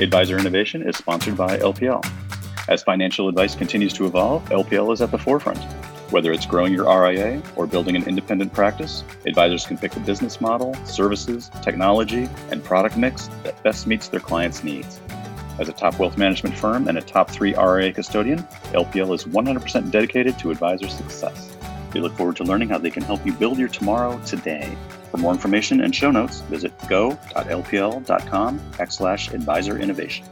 Advisor Innovation is sponsored by LPL. As financial advice continues to evolve, LPL is at the forefront. Whether it's growing your RIA or building an independent practice, advisors can pick the business model, services, technology, and product mix that best meets their clients' needs. As a top wealth management firm and a top three RIA custodian, LPL is 100% dedicated to advisor success. We look forward to learning how they can help you build your tomorrow today. For more information and show notes, visit go.lpl.com backslash advisor innovation.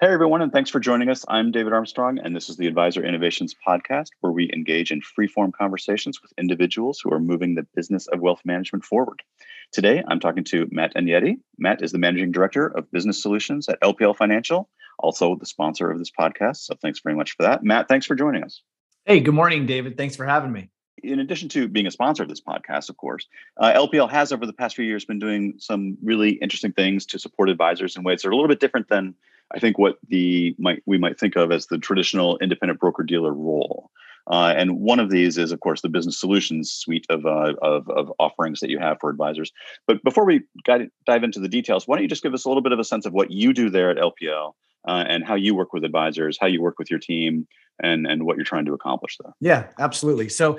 Hey, everyone, and thanks for joining us. I'm David Armstrong, and this is the Advisor Innovations podcast, where we engage in free-form conversations with individuals who are moving the business of wealth management forward. Today, I'm talking to Matt Enyedi. Matt is the Managing Director of Business Solutions at LPL Financial, also the sponsor of this podcast. So thanks very much for that. Matt, thanks for joining us. Hey, good morning, David. Thanks for having me. In addition to being a sponsor of this podcast, of course, uh, LPL has over the past few years been doing some really interesting things to support advisors in ways that are a little bit different than I think what the might we might think of as the traditional independent broker dealer role. Uh, and one of these is, of course, the business solutions suite of, uh, of, of, offerings that you have for advisors. But before we dive into the details, why don't you just give us a little bit of a sense of what you do there at LPL uh, and how you work with advisors, how you work with your team, and and what you're trying to accomplish there. Yeah, absolutely. So,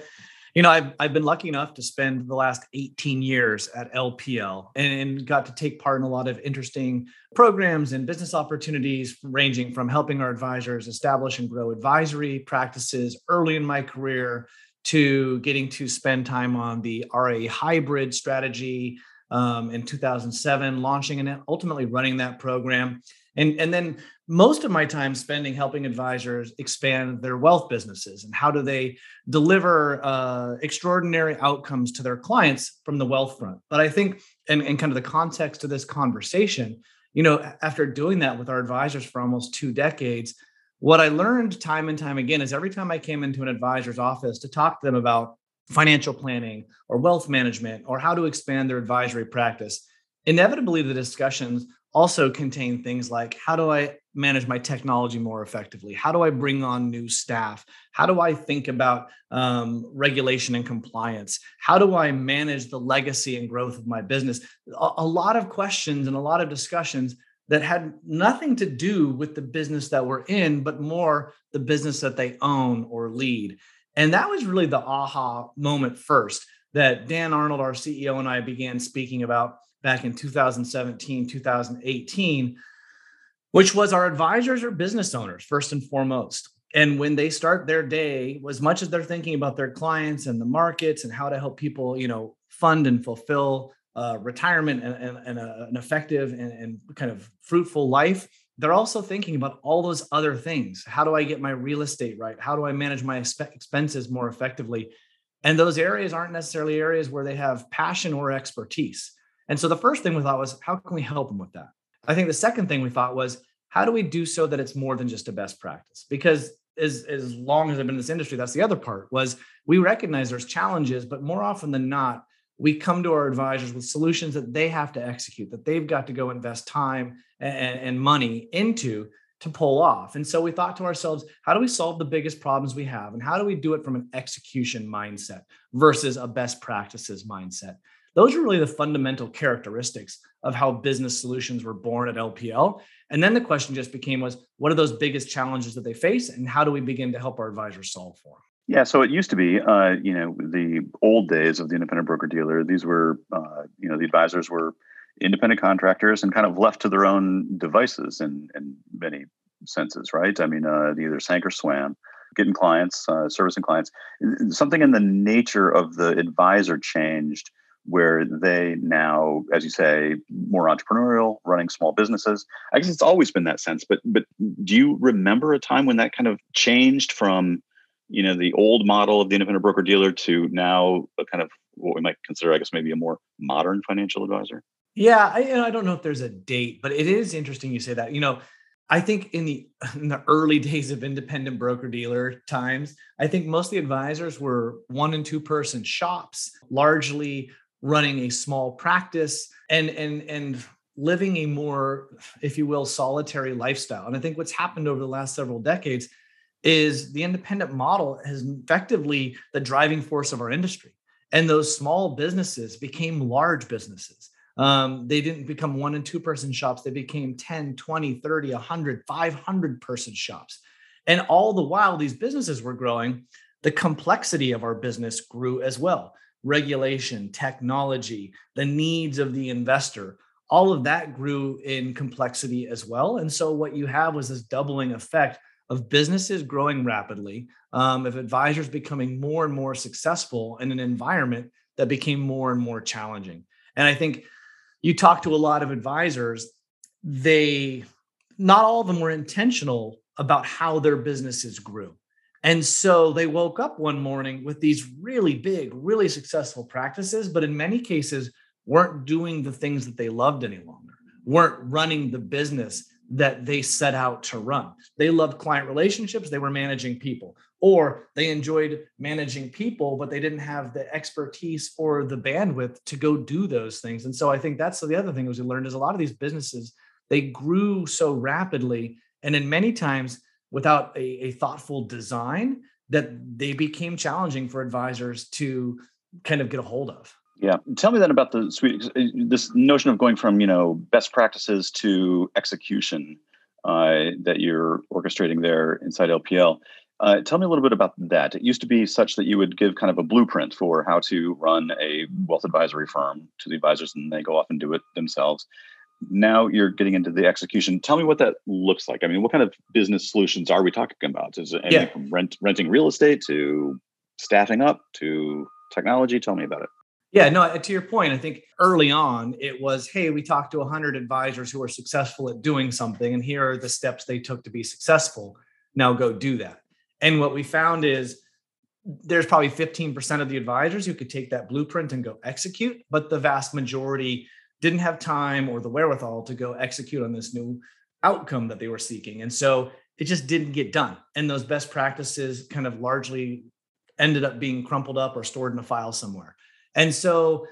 you know, I've I've been lucky enough to spend the last 18 years at LPL and, and got to take part in a lot of interesting programs and business opportunities, ranging from helping our advisors establish and grow advisory practices early in my career to getting to spend time on the RA hybrid strategy um, in 2007, launching and ultimately running that program and and then most of my time spending helping advisors expand their wealth businesses and how do they deliver uh, extraordinary outcomes to their clients from the wealth front. But i think and, and kind of the context of this conversation you know after doing that with our advisors for almost two decades what i learned time and time again is every time i came into an advisor's office to talk to them about financial planning or wealth management or how to expand their advisory practice inevitably the discussions also contain things like how do I manage my technology more effectively? How do I bring on new staff? How do I think about um, regulation and compliance? How do I manage the legacy and growth of my business? A, a lot of questions and a lot of discussions that had nothing to do with the business that we're in, but more the business that they own or lead. And that was really the aha moment first that Dan Arnold, our CEO, and I began speaking about back in 2017, 2018, which was our advisors or business owners, first and foremost. And when they start their day, as much as they're thinking about their clients and the markets and how to help people, you know, fund and fulfill uh, retirement and, and, and a, an effective and, and kind of fruitful life, they're also thinking about all those other things. How do I get my real estate right? How do I manage my expenses more effectively? And those areas aren't necessarily areas where they have passion or expertise. And so the first thing we thought was, how can we help them with that? I think the second thing we thought was, how do we do so that it's more than just a best practice? Because as, as long as I've been in this industry, that's the other part was we recognize there's challenges, but more often than not, we come to our advisors with solutions that they have to execute, that they've got to go invest time and, and money into to pull off. And so we thought to ourselves, how do we solve the biggest problems we have? And how do we do it from an execution mindset versus a best practices mindset? Those are really the fundamental characteristics of how business solutions were born at LPL. And then the question just became was what are those biggest challenges that they face and how do we begin to help our advisors solve for them? Yeah, so it used to be, uh, you know, the old days of the independent broker dealer. These were, uh, you know, the advisors were independent contractors and kind of left to their own devices in in many senses, right? I mean, uh, either sank or swam, getting clients, uh, servicing clients. Something in the nature of the advisor changed where they now, as you say, more entrepreneurial, running small businesses. I guess it's always been that sense, but but do you remember a time when that kind of changed from, you know, the old model of the independent broker dealer to now a kind of what we might consider, I guess, maybe a more modern financial advisor? Yeah, I, you know, I don't know if there's a date, but it is interesting you say that. You know, I think in the in the early days of independent broker dealer times, I think most of the advisors were one and two person shops, largely running a small practice and and and living a more if you will solitary lifestyle and i think what's happened over the last several decades is the independent model has effectively the driving force of our industry and those small businesses became large businesses Um, they didn't become one and two person shops. They became 10, 20, 30, 100, 500 person shops. And all the while these businesses were growing, the complexity of our business grew as well. Regulation, technology, the needs of the investor, all of that grew in complexity as well. And so what you have was this doubling effect of businesses growing rapidly, um, of advisors becoming more and more successful in an environment that became more and more challenging. And I think you talk to a lot of advisors, they not all of them were intentional about how their businesses grew. And so they woke up one morning with these really big, really successful practices, but in many cases weren't doing the things that they loved any longer, weren't running the business that they set out to run. They loved client relationships, they were managing people, or they enjoyed managing people, but they didn't have the expertise or the bandwidth to go do those things. And so I think that's the other thing was we learned is a lot of these businesses, they grew so rapidly and in many times without a, a thoughtful design that they became challenging for advisors to kind of get a hold of. Yeah, tell me then about the suite. Uh, this notion of going from you know best practices to execution uh, that you're orchestrating there inside LPL. Uh, tell me a little bit about that. It used to be such that you would give kind of a blueprint for how to run a wealth advisory firm to the advisors, and they go off and do it themselves. Now you're getting into the execution. Tell me what that looks like. I mean, what kind of business solutions are we talking about? Is it anything yeah. from rent, renting real estate to staffing up to technology? Tell me about it. Yeah, no, to your point, I think early on it was, hey, we talked to 100 advisors who are successful at doing something, and here are the steps they took to be successful. Now go do that. And what we found is there's probably 15% of the advisors who could take that blueprint and go execute, but the vast majority didn't have time or the wherewithal to go execute on this new outcome that they were seeking. And so it just didn't get done. And those best practices kind of largely ended up being crumpled up or stored in a file somewhere. And so,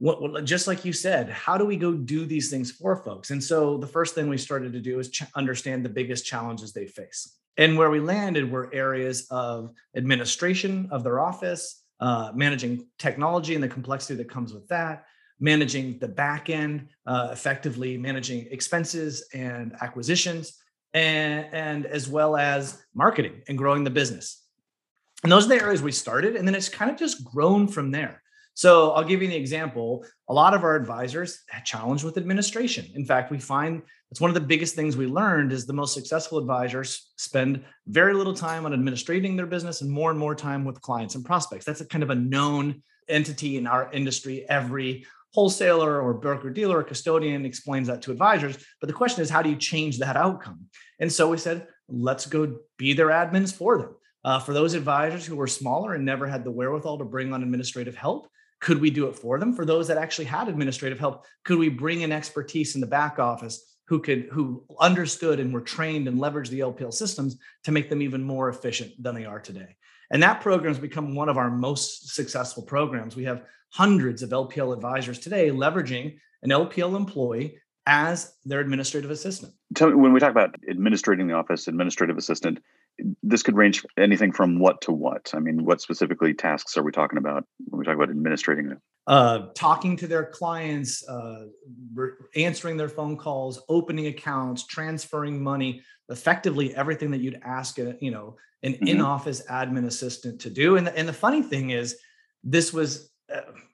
what, just like you said, how do we go do these things for folks? And so, the first thing we started to do is ch- understand the biggest challenges they face. And where we landed were areas of administration of their office, uh, managing technology and the complexity that comes with that, managing the back end, uh, effectively managing expenses and acquisitions, and, and as well as marketing and growing the business. And those are the areas we started. And then it's kind of just grown from there. So I'll give you an example. A lot of our advisors had challenge with administration. In fact, we find it's one of the biggest things we learned is the most successful advisors spend very little time on administrating their business and more and more time with clients and prospects. That's a kind of a known entity in our industry. Every wholesaler or broker dealer or custodian explains that to advisors. But the question is, how do you change that outcome? And so we said, let's go be their admins for them. Uh, for those advisors who were smaller and never had the wherewithal to bring on administrative help, could we do it for them? For those that actually had administrative help, could we bring in expertise in the back office who could who understood and were trained and leveraged the LPL systems to make them even more efficient than they are today? And that program has become one of our most successful programs. We have hundreds of LPL advisors today leveraging an LPL employee as their administrative assistant. Tell me when we talk about administrating the office, administrative assistant, this could range anything from what to what. I mean, what specifically tasks are we talking about when we talk about administrating them? Uh, talking to their clients, uh, re- answering their phone calls, opening accounts, transferring money, effectively everything that you'd ask a, you know an mm-hmm. in-office admin assistant to do. And the, and the funny thing is, this was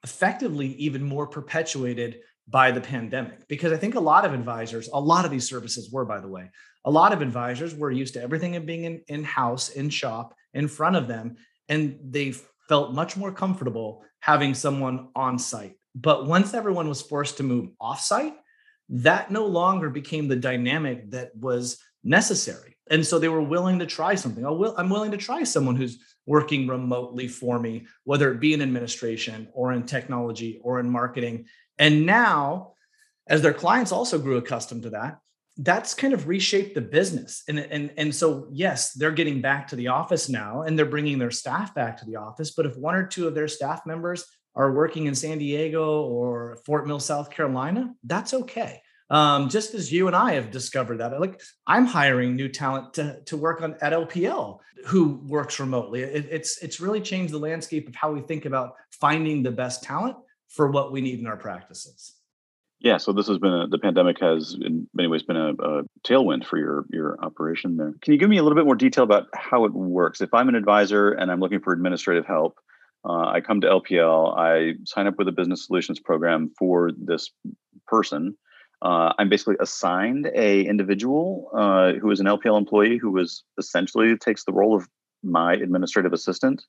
effectively even more perpetuated by the pandemic because I think a lot of advisors, a lot of these services were, by the way, a lot of advisors were used to everything being in, in house, in shop, in front of them, and they felt much more comfortable having someone on site. But once everyone was forced to move off site, that no longer became the dynamic that was necessary. And so they were willing to try something. I'm willing to try someone who's working remotely for me, whether it be in administration or in technology or in marketing. And now, as their clients also grew accustomed to that, that's kind of reshaped the business. And, and, and so, yes, they're getting back to the office now and they're bringing their staff back to the office. But if one or two of their staff members are working in San Diego or Fort Mill, South Carolina, that's okay. Um, just as you and I have discovered that, like I'm hiring new talent to, to work on at LPL who works remotely. It, it's it's really changed the landscape of how we think about finding the best talent for what we need in our practices. Yeah, so this has been a, the pandemic has in many ways been a, a, tailwind for your your operation there. Can you give me a little bit more detail about how it works? If I'm an advisor and I'm looking for administrative help, uh, I come to LPL, I sign up with a business solutions program for this person. Uh, I'm basically assigned a individual uh, who is an LPL employee who is essentially takes the role of my administrative assistant.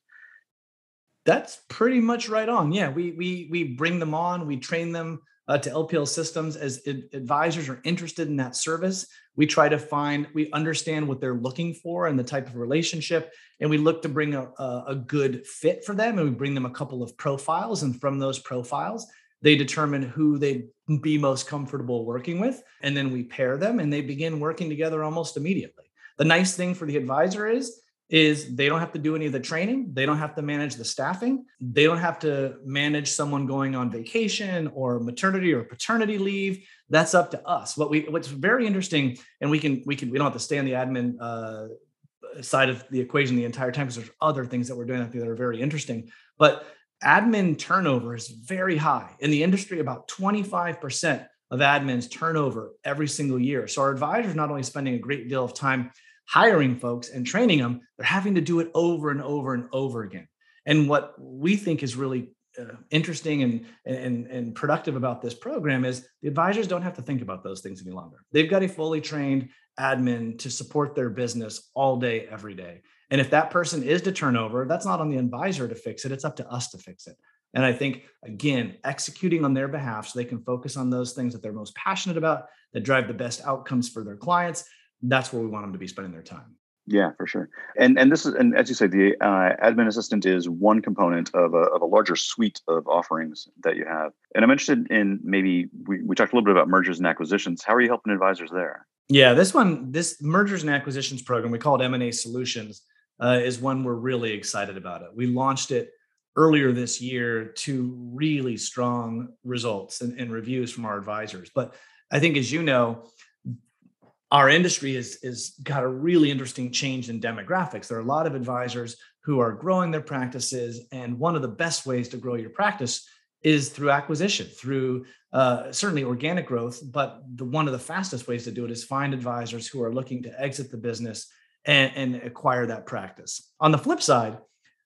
That's pretty much right on. Yeah, we we we bring them on, we train them uh, to LPL systems as advisors are interested in that service. We try to find, we understand what they're looking for and the type of relationship, and we look to bring a, a good fit for them. And we bring them a couple of profiles, and from those profiles, they determine who they'd be most comfortable working with. And then we pair them and they begin working together almost immediately. The nice thing for the advisor is is they don't have to do any of the training they don't have to manage the staffing they don't have to manage someone going on vacation or maternity or paternity leave that's up to us what we what's very interesting and we can we can we don't have to stay on the admin uh, side of the equation the entire time because there's other things that we're doing that are very interesting but admin turnover is very high in the industry about 25% of admins turnover every single year so our advisors not only spending a great deal of time hiring folks and training them, they're having to do it over and over and over again. And what we think is really uh, interesting and, and, and productive about this program is the advisors don't have to think about those things any longer. They've got a fully trained admin to support their business all day, every day. And if that person is to turn over, that's not on the advisor to fix it, it's up to us to fix it. And I think, again, executing on their behalf so they can focus on those things that they're most passionate about, that drive the best outcomes for their clients, that's where we want them to be spending their time. Yeah, for sure. And and this is and as you say, the uh, admin assistant is one component of a, of a larger suite of offerings that you have. And I'm interested in maybe we, we talked a little bit about mergers and acquisitions. How are you helping advisors there? Yeah, this one, this mergers and acquisitions program, we call it M&A Solutions, uh, is one we're really excited about it. We launched it earlier this year to really strong results and, and reviews from our advisors. But I think, as you know, our industry is is got a really interesting change in demographics. There are a lot of advisors who are growing their practices, and one of the best ways to grow your practice is through acquisition, through uh, certainly organic growth. But the one of the fastest ways to do it is find advisors who are looking to exit the business and, and acquire that practice. On the flip side,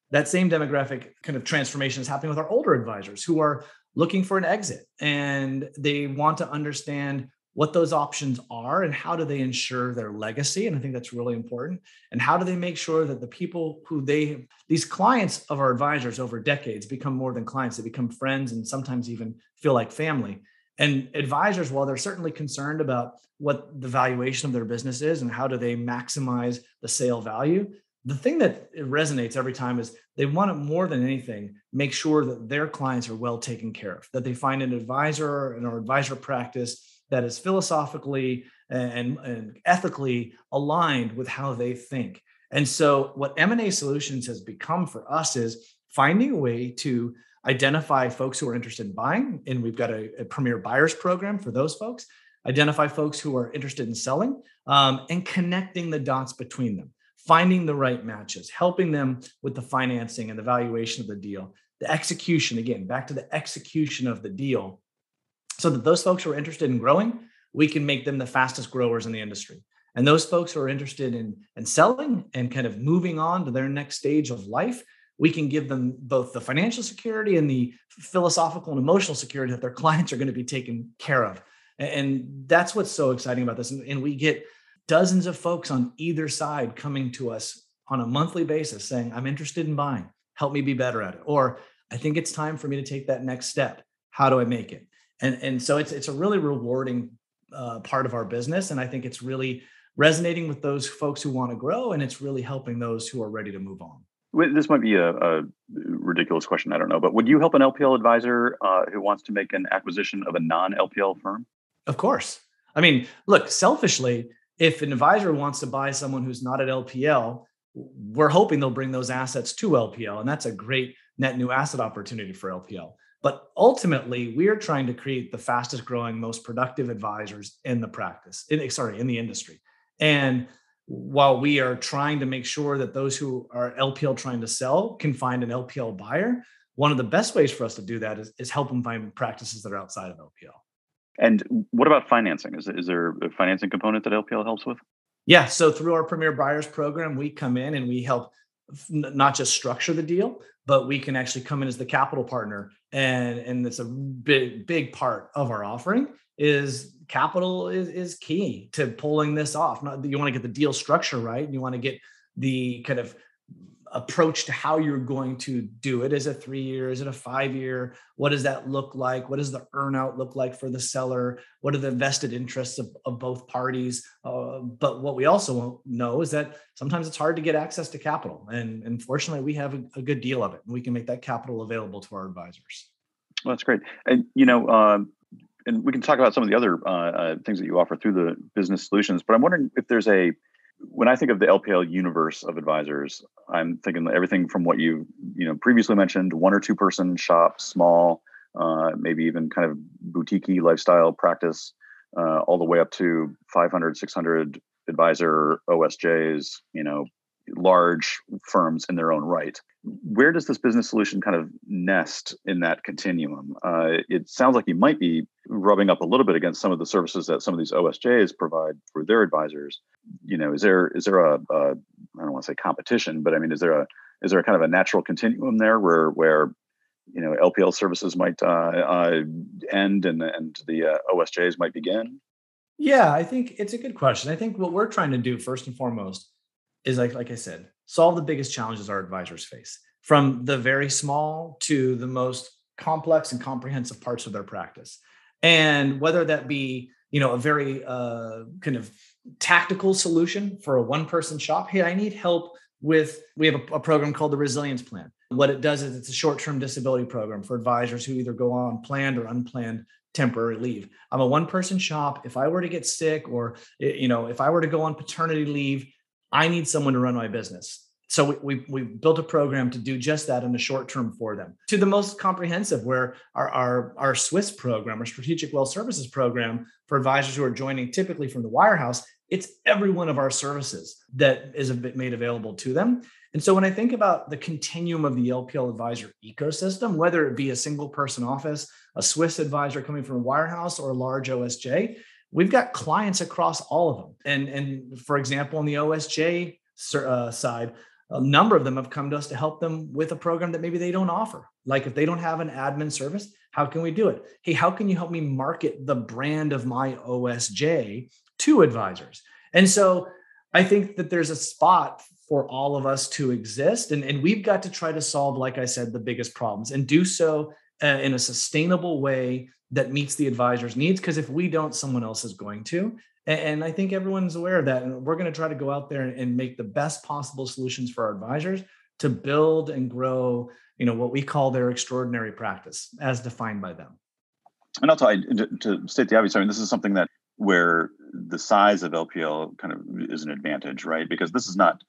that same demographic kind of transformation is happening with our older advisors who are looking for an exit and they want to understand what those options are and how do they ensure their legacy and i think that's really important and how do they make sure that the people who they these clients of our advisors over decades become more than clients they become friends and sometimes even feel like family and advisors while they're certainly concerned about what the valuation of their business is and how do they maximize the sale value the thing that resonates every time is they want it more than anything make sure that their clients are well taken care of that they find an advisor and our advisor practice that is philosophically and, and ethically aligned with how they think. And so, what M&A Solutions has become for us is finding a way to identify folks who are interested in buying, and we've got a, a premier buyers program for those folks. Identify folks who are interested in selling, um, and connecting the dots between them, finding the right matches, helping them with the financing and the valuation of the deal, the execution. Again, back to the execution of the deal so that those folks who are interested in growing, we can make them the fastest growers in the industry. And those folks who are interested in, in selling and kind of moving on to their next stage of life, we can give them both the financial security and the philosophical and emotional security that their clients are going to be taken care of. And that's what's so exciting about this. And we get dozens of folks on either side coming to us on a monthly basis saying, I'm interested in buying, help me be better at it. Or I think it's time for me to take that next step. How do I make it? and and so it's it's a really rewarding uh, part of our business and i think it's really resonating with those folks who want to grow and it's really helping those who are ready to move on this might be a, a ridiculous question i don't know but would you help an lpl advisor uh, who wants to make an acquisition of a non-lpl firm? Of course. I mean look selfishly if an advisor wants to buy someone who's not at lpl we're hoping they'll bring those assets to lpl and that's a great net new asset opportunity for lpl but ultimately, we are trying to create the fastest growing, most productive advisors in the practice, in, sorry, in the industry. And while we are trying to make sure that those who are LPL trying to sell can find an LPL buyer, one of the best ways for us to do that is, is help them find practices that are outside of LPL. And what about financing? Is, is there a financing component that LPL helps with? Yeah. So through our Premier Buyers program, we come in and we help not just structure the deal, but we can actually come in as the capital partner. And, and it's a big, big part of our offering is capital is, is key to pulling this off. Not, you want to get the deal structure right. And you want to get the kind of approach to how you're going to do it. Is it three years? Is it a five year? What does that look like? What does the earnout look like for the seller? What are the vested interests of, of both parties? Uh, but what we also know is that sometimes it's hard to get access to capital. And, and fortunately, we have a, a good deal of it. And we can make that capital available to our advisors. Well, that's great. And, you know, uh, and we can talk about some of the other uh, uh, things that you offer through the business solutions, but I'm wondering if there's a when I think of the LPL universe of advisors, I'm thinking everything from what you you know previously mentioned, one or two person shop, small, uh, maybe even kind of boutique lifestyle practice, uh, all the way up to 500, 600 advisor OSJs, you know, large firms in their own right. Where does this business solution kind of nest in that continuum? Uh, it sounds like you might be rubbing up a little bit against some of the services that some of these OSJs provide for their advisors. You know, is there is there a, a I don't want to say competition, but I mean, is there a is there a kind of a natural continuum there where where you know LPL services might uh, uh, end and and the uh, OSJs might begin? Yeah, I think it's a good question. I think what we're trying to do first and foremost is like like I said, solve the biggest challenges our advisors face, from the very small to the most complex and comprehensive parts of their practice. And whether that be, you know, a very uh, kind of tactical solution for a one person shop. Hey, I need help with, we have a, a program called the Resilience Plan. What it does is it's a short term disability program for advisors who either go on planned or unplanned temporary leave. I'm a one person shop. If I were to get sick or, you know, if I were to go on paternity leave, I need someone to run my business. So we, we, we, built a program to do just that in the short term for them. To the most comprehensive, where our, our, our Swiss program, our Strategic Wealth Services program for advisors who are joining typically from the wirehouse, it's every one of our services that is made available to them. And so when I think about the continuum of the LPL advisor ecosystem, whether it be a single person office, a Swiss advisor coming from a wirehouse, or a large OSJ, we've got clients across all of them. And, and for example, on the OSJ uh, side, a number of them have come to us to help them with a program that maybe they don't offer. Like if they don't have an admin service, how can we do it? Hey, how can you help me market the brand of my OSJ to advisors? And so I think that there's a spot for all of us to exist. And, and we've got to try to solve, like I said, the biggest problems and do so uh, in a sustainable way that meets the advisor's needs. Because if we don't, someone else is going to. And, I think everyone's aware of that. And we're going to try to go out there and, make the best possible solutions for our advisors to build and grow, you know, what we call their extraordinary practice as defined by them. And also, I, to state the obvious, I mean, this is something that where the size of LPL kind of is an advantage, right? Because this is not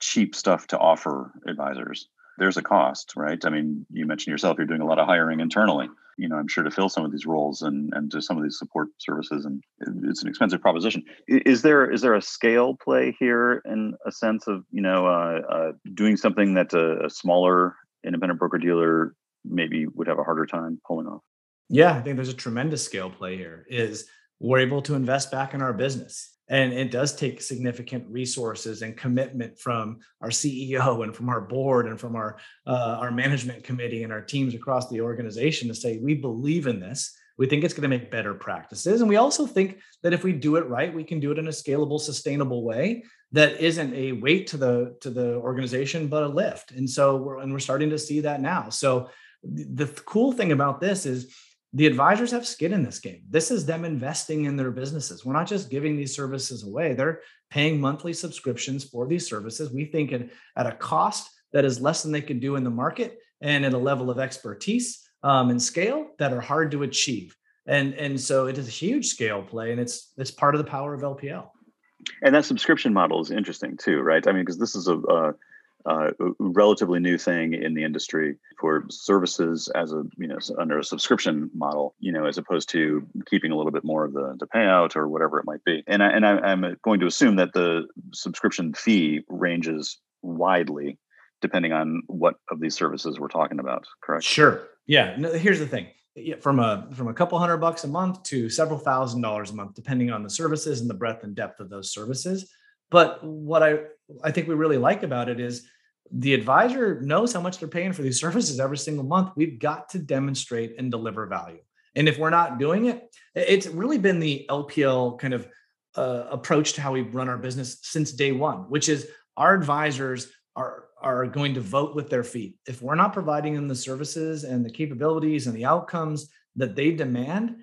cheap stuff to offer advisors there's a cost, right? I mean, you mentioned yourself, you're doing a lot of hiring internally. You know, I'm sure to fill some of these roles and and to some of these support services, and it's an expensive proposition. Is there is there a scale play here in a sense of you know uh, uh, doing something that a, a smaller independent broker dealer maybe would have a harder time pulling off? Yeah, I think there's a tremendous scale play here. Is we're able to invest back in our business and it does take significant resources and commitment from our ceo and from our board and from our uh, our management committee and our teams across the organization to say we believe in this. We think it's going to make better practices. And we also think that if we do it right we can do it in a scalable sustainable way that isn't a weight to the to the organization but a lift. And so we're and we're starting to see that now. So the cool thing about this is the advisors have skin in this game. This is them investing in their businesses. We're not just giving these services away, they're paying monthly subscriptions for these services. We think at a cost that is less than they can do in the market and at a level of expertise um, and scale that are hard to achieve. And, and so it is a huge scale play and it's it's part of the power of LPL. And that subscription model is interesting too, right? I mean, because this is a, a uh, relatively new thing in the industry for services as a you know under a subscription model you know as opposed to keeping a little bit more of the, the payout or whatever it might be. And I, and I, am going to assume that the subscription fee ranges widely depending on what of these services we're talking about correct? Sure. Yeah. No, here's the thing. From a from a couple hundred bucks a month to several thousand dollars a month depending on the services and the breadth and depth of those services but what i i think we really like about it is the advisor knows how much they're paying for these services every single month we've got to demonstrate and deliver value and if we're not doing it it's really been the lpl kind of uh, approach to how we run our business since day one which is our advisors are are going to vote with their feet. If we're not providing them the services and the capabilities and the outcomes that they demand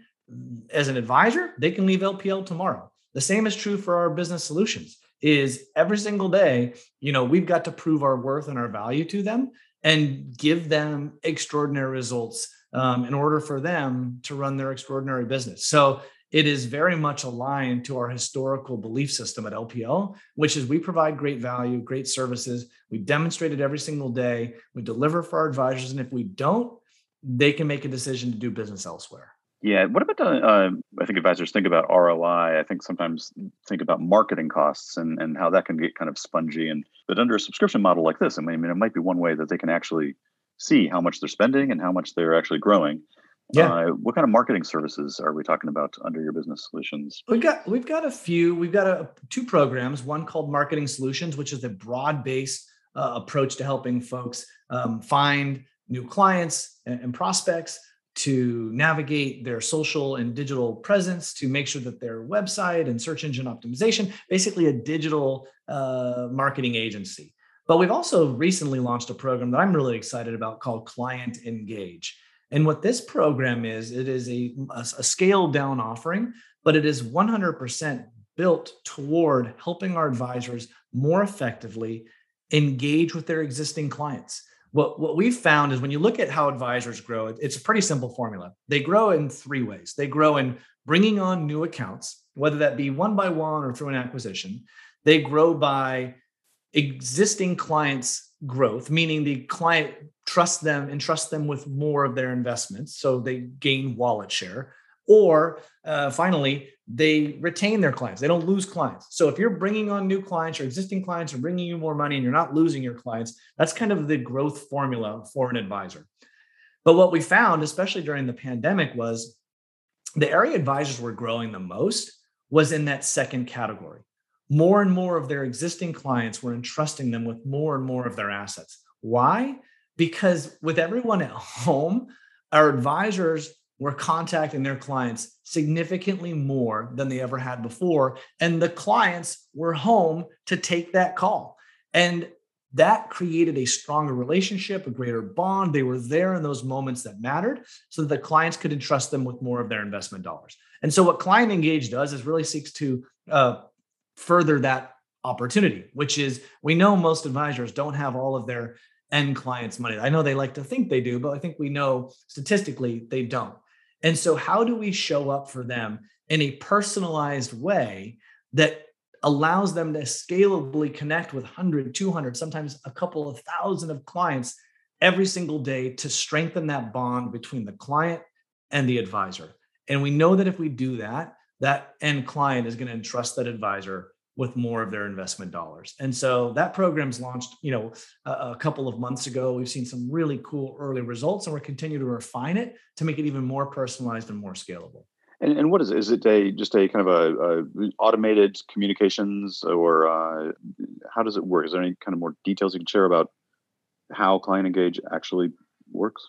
as an advisor, they can leave LPL tomorrow. The same is true for our business solutions. Is every single day, you know, we've got to prove our worth and our value to them and give them extraordinary results um, in order for them to run their extraordinary business. So it is very much aligned to our historical belief system at LPL, which is we provide great value, great services. We demonstrate it every single day. We deliver for our advisors. And if we don't, they can make a decision to do business elsewhere. Yeah. What about the, uh, I think advisors think about ROI. I think sometimes think about marketing costs and, and how that can get kind of spongy. And but under a subscription model like this, I mean, it might be one way that they can actually see how much they're spending and how much they're actually growing. Yeah. Uh, what kind of marketing services are we talking about under your business solutions? We've got we've got a few. We've got a, two programs. One called Marketing Solutions, which is a broad-based uh, approach to helping folks um, find new clients and, and, prospects, to navigate their social and digital presence, to make sure that their website and search engine optimization, basically a digital uh, marketing agency. But we've also recently launched a program that I'm really excited about called Client Engage. And what this program is, it is a, a, a scaled down offering, but it is 100% built toward helping our advisors more effectively engage with their existing clients. What, what we've found is when you look at how advisors grow, it's a pretty simple formula. They grow in three ways. They grow in bringing on new accounts, whether that be one by one or through an acquisition. They grow by existing clients' growth, meaning the client trust them and trust them with more of their investments so they gain wallet share or uh, finally they retain their clients. They don't lose clients. So if you're bringing on new clients or existing clients are bringing you more money and you're not losing your clients that's kind of the growth formula for an advisor. But what we found especially during the pandemic was the area advisors were growing the most was in that second category. More and more of their existing clients were entrusting them with more and more of their assets. Why? Because with everyone at home, our advisors were contacting their clients significantly more than they ever had before. And the clients were home to take that call. And that created a stronger relationship, a greater bond. They were there in those moments that mattered so that the clients could entrust them with more of their investment dollars. And so, what Client Engage does is really seeks to uh, further that opportunity, which is we know most advisors don't have all of their end clients' money. I know they like to think they do, but I think we know statistically they don't. And so, how do we show up for them in a personalized way that allows them to scalably connect with 100, 200, sometimes a couple of thousand of clients every single day to strengthen that bond between the client and the advisor? And we know that if we do that, that end client is going to entrust that advisor with more of their investment dollars. And so that program's launched, you know, a, a, couple of months ago. We've seen some really cool early results, and we're continuing to refine it to make it even more personalized and more scalable. And, and what is it? Is it a just a kind of a, a automated communications, or uh, how does it work? Is there any kind of more details you can share about how Client Engage actually works?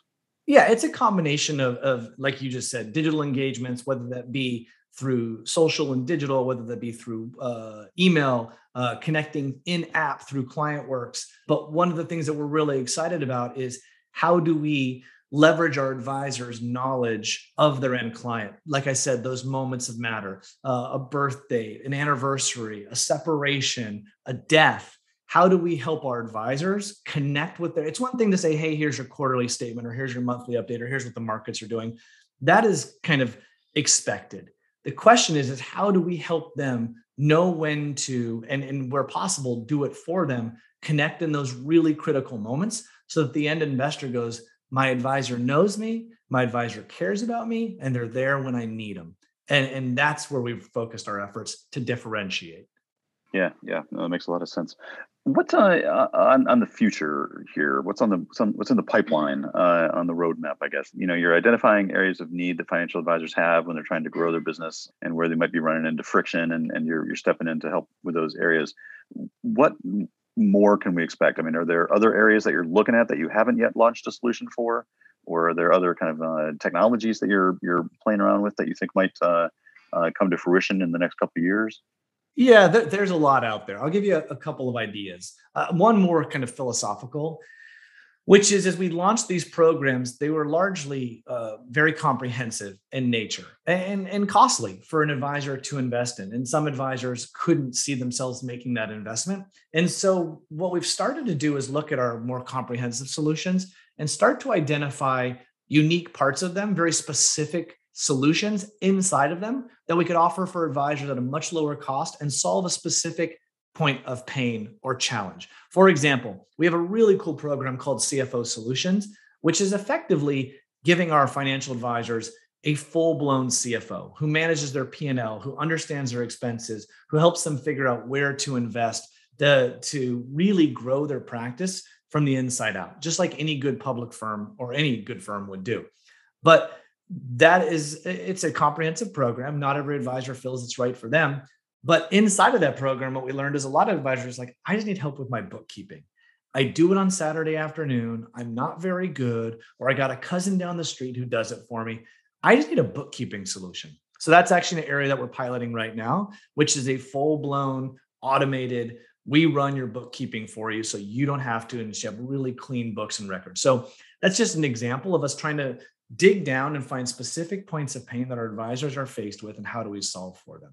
Yeah, it's a combination of, of like you just said, digital engagements, whether that be through social and digital, whether that be through uh, email, uh, connecting in app through ClientWorks. But one of the things that we're really excited about is how do we leverage our advisors' knowledge of their end client? Like I said, those moments of matter, uh, a birthday, an anniversary, a separation, a death. How do we help our advisors connect with their? It's one thing to say, hey, here's your quarterly statement, or here's your monthly update, or here's what the markets are doing. That is kind of expected the question is, is how do we help them know when to, and, and where possible, do it for them, connect in those really critical moments so that the end investor goes, my advisor knows me, my advisor cares about me, and they're there when I need them. And, and that's where we've focused our efforts to differentiate. Yeah, yeah, no, that makes a lot of sense. What's uh, on on the future here? What's on the some, what's in the pipeline uh, on the roadmap? I guess you know you're identifying areas of need that financial advisors have when they're trying to grow their business and where they might be running into friction, and, and you're you're stepping in to help with those areas. What more can we expect? I mean, are there other areas that you're looking at that you haven't yet launched a solution for, or are there other kind of uh, technologies that you're you're playing around with that you think might uh, uh, come to fruition in the next couple of years? Yeah, th- there's a lot out there. I'll give you a, a couple of ideas. Uh, one more kind of philosophical, which is as we launched these programs, they were largely uh, very comprehensive in nature and, and costly for an advisor to invest in. And some advisors couldn't see themselves making that investment. And so, what we've started to do is look at our more comprehensive solutions and start to identify unique parts of them, very specific solutions inside of them that we could offer for advisors at a much lower cost and solve a specific point of pain or challenge. For example, we have a really cool program called CFO Solutions, which is effectively giving our financial advisors a full-blown CFO who manages their P&L, who understands their expenses, who helps them figure out where to invest to, to really grow their practice from the inside out, just like any good public firm or any good firm would do. But that is it's a comprehensive program. Not every advisor feels it's right for them. But inside of that program what we learned is a lot of advisors like i just need help with my bookkeeping. I do it on saturday afternoon. I'm not very good. Or i got a cousin down the street who does it for me. I just need a bookkeeping solution. So that's actually an area that we're piloting right now which is a full blown automated we run your bookkeeping for you so you don't have to and you have really clean books and records. So that's just an example of us trying to dig down and find specific points of pain that our advisors are faced with and how do we solve for them.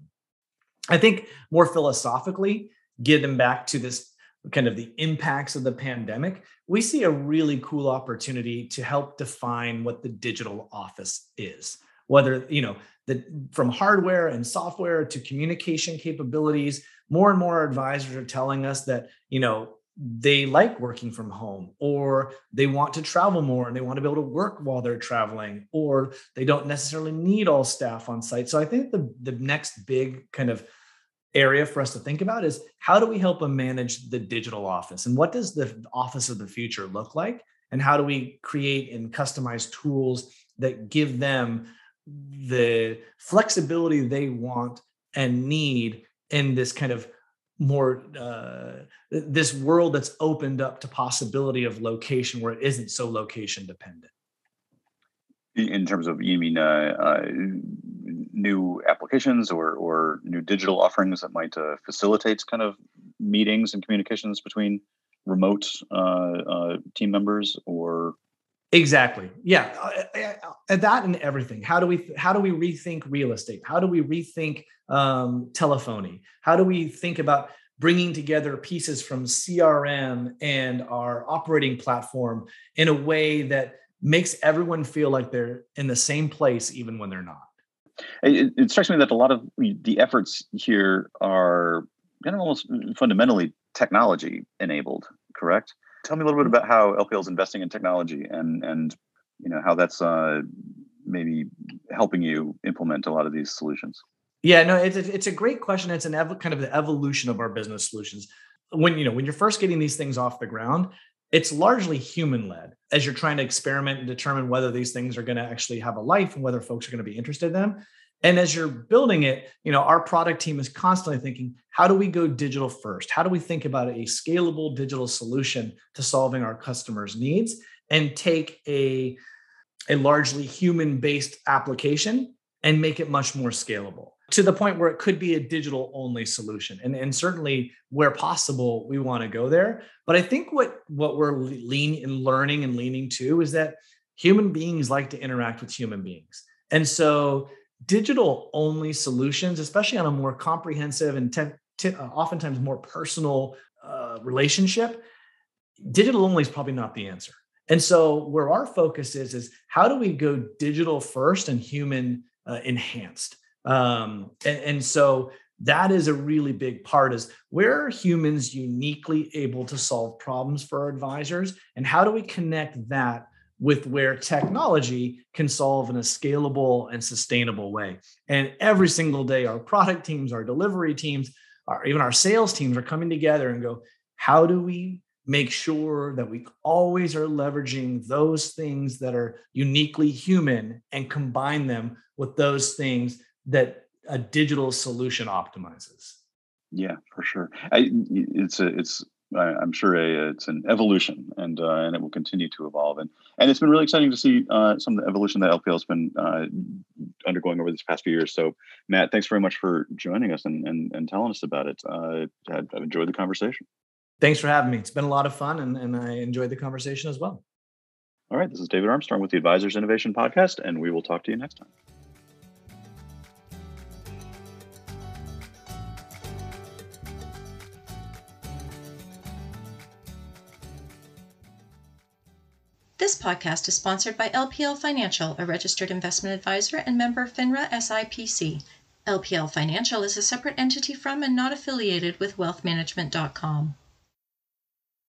I think more philosophically, getting back to this kind of the impacts of the pandemic, we see a really cool opportunity to help define what the digital office is. Whether, you know, the from hardware and software to communication capabilities, more and more advisors are telling us that, you know, they like working from home or they want to travel more and they want to be able to work while they're traveling or they don't necessarily need all staff on site. So i think the, the next big kind of area for us to think about is how do we help them manage the digital office? And what does the office of the future look like? And how do we create and customize tools that give them the flexibility they want and need in this kind of more uh, this world that's opened up to possibility of location where it isn't so location dependent. In terms of you mean uh, uh, new applications or or new digital offerings that might uh, facilitate kind of meetings and communications between remote uh, uh, team members or Exactly. Yeah. Uh, that and everything. How do we how do we rethink real estate? How do we rethink um, telephony? How do we think about bringing together pieces from CRM and our operating platform in a way that makes everyone feel like they're in the same place even when they're not? It, it strikes me that a lot of the efforts here are kind of almost fundamentally technology enabled. Correct? Tell me a little bit about how LPL is investing in technology and and you know how that's uh, maybe helping you implement a lot of these solutions. Yeah, no, it's a, it's a great question. It's an ev- kind of the evolution of our business solutions. When you know when you're first getting these things off the ground, it's largely human led as you're trying to experiment and determine whether these things are going to actually have a life and whether folks are going to be interested in them. And as you're building it, you know, our product team is constantly thinking, how do we go digital first? How do we think about a scalable digital solution to solving our customers' needs and take a, a largely human-based application and make it much more scalable to the point where it could be a digital only solution? And, and certainly where possible we want to go there. But i think what what we're lean and learning and leaning to is that human beings like to interact with human beings. And so digital only solutions, especially on a more comprehensive and uh, oftentimes more personal uh, relationship, digital only is probably not the answer. And so, where our focus is, is how do we go digital first and human uh, enhanced? Um, and, and so, that is a really big part is where are humans uniquely able to solve problems for our advisors and how do we connect that with where technology can solve in a scalable and sustainable way. And every single day, our product teams, our delivery teams, our, even our sales teams are coming together and go, how do we make sure that we always are leveraging those things that are uniquely human and combine them with those things that a digital solution optimizes yeah for sure I, it's a it's I'm sure a, it's an evolution, and uh, and it will continue to evolve. And and it's been really exciting to see uh, some of the evolution that LPL has been uh, undergoing over this past few years. So, Matt, thanks very much for joining us and and, and telling us about it. Uh, I've enjoyed the conversation. Thanks for having me. It's been a lot of fun, and, and I enjoyed the conversation as well. All right, this is David Armstrong with the Advisors Innovation Podcast, and we will talk to you next time. This podcast is sponsored by LPL Financial, a registered investment advisor and member FINRA SIPC. LPL Financial is a separate entity from and not affiliated with wealthmanagement.com.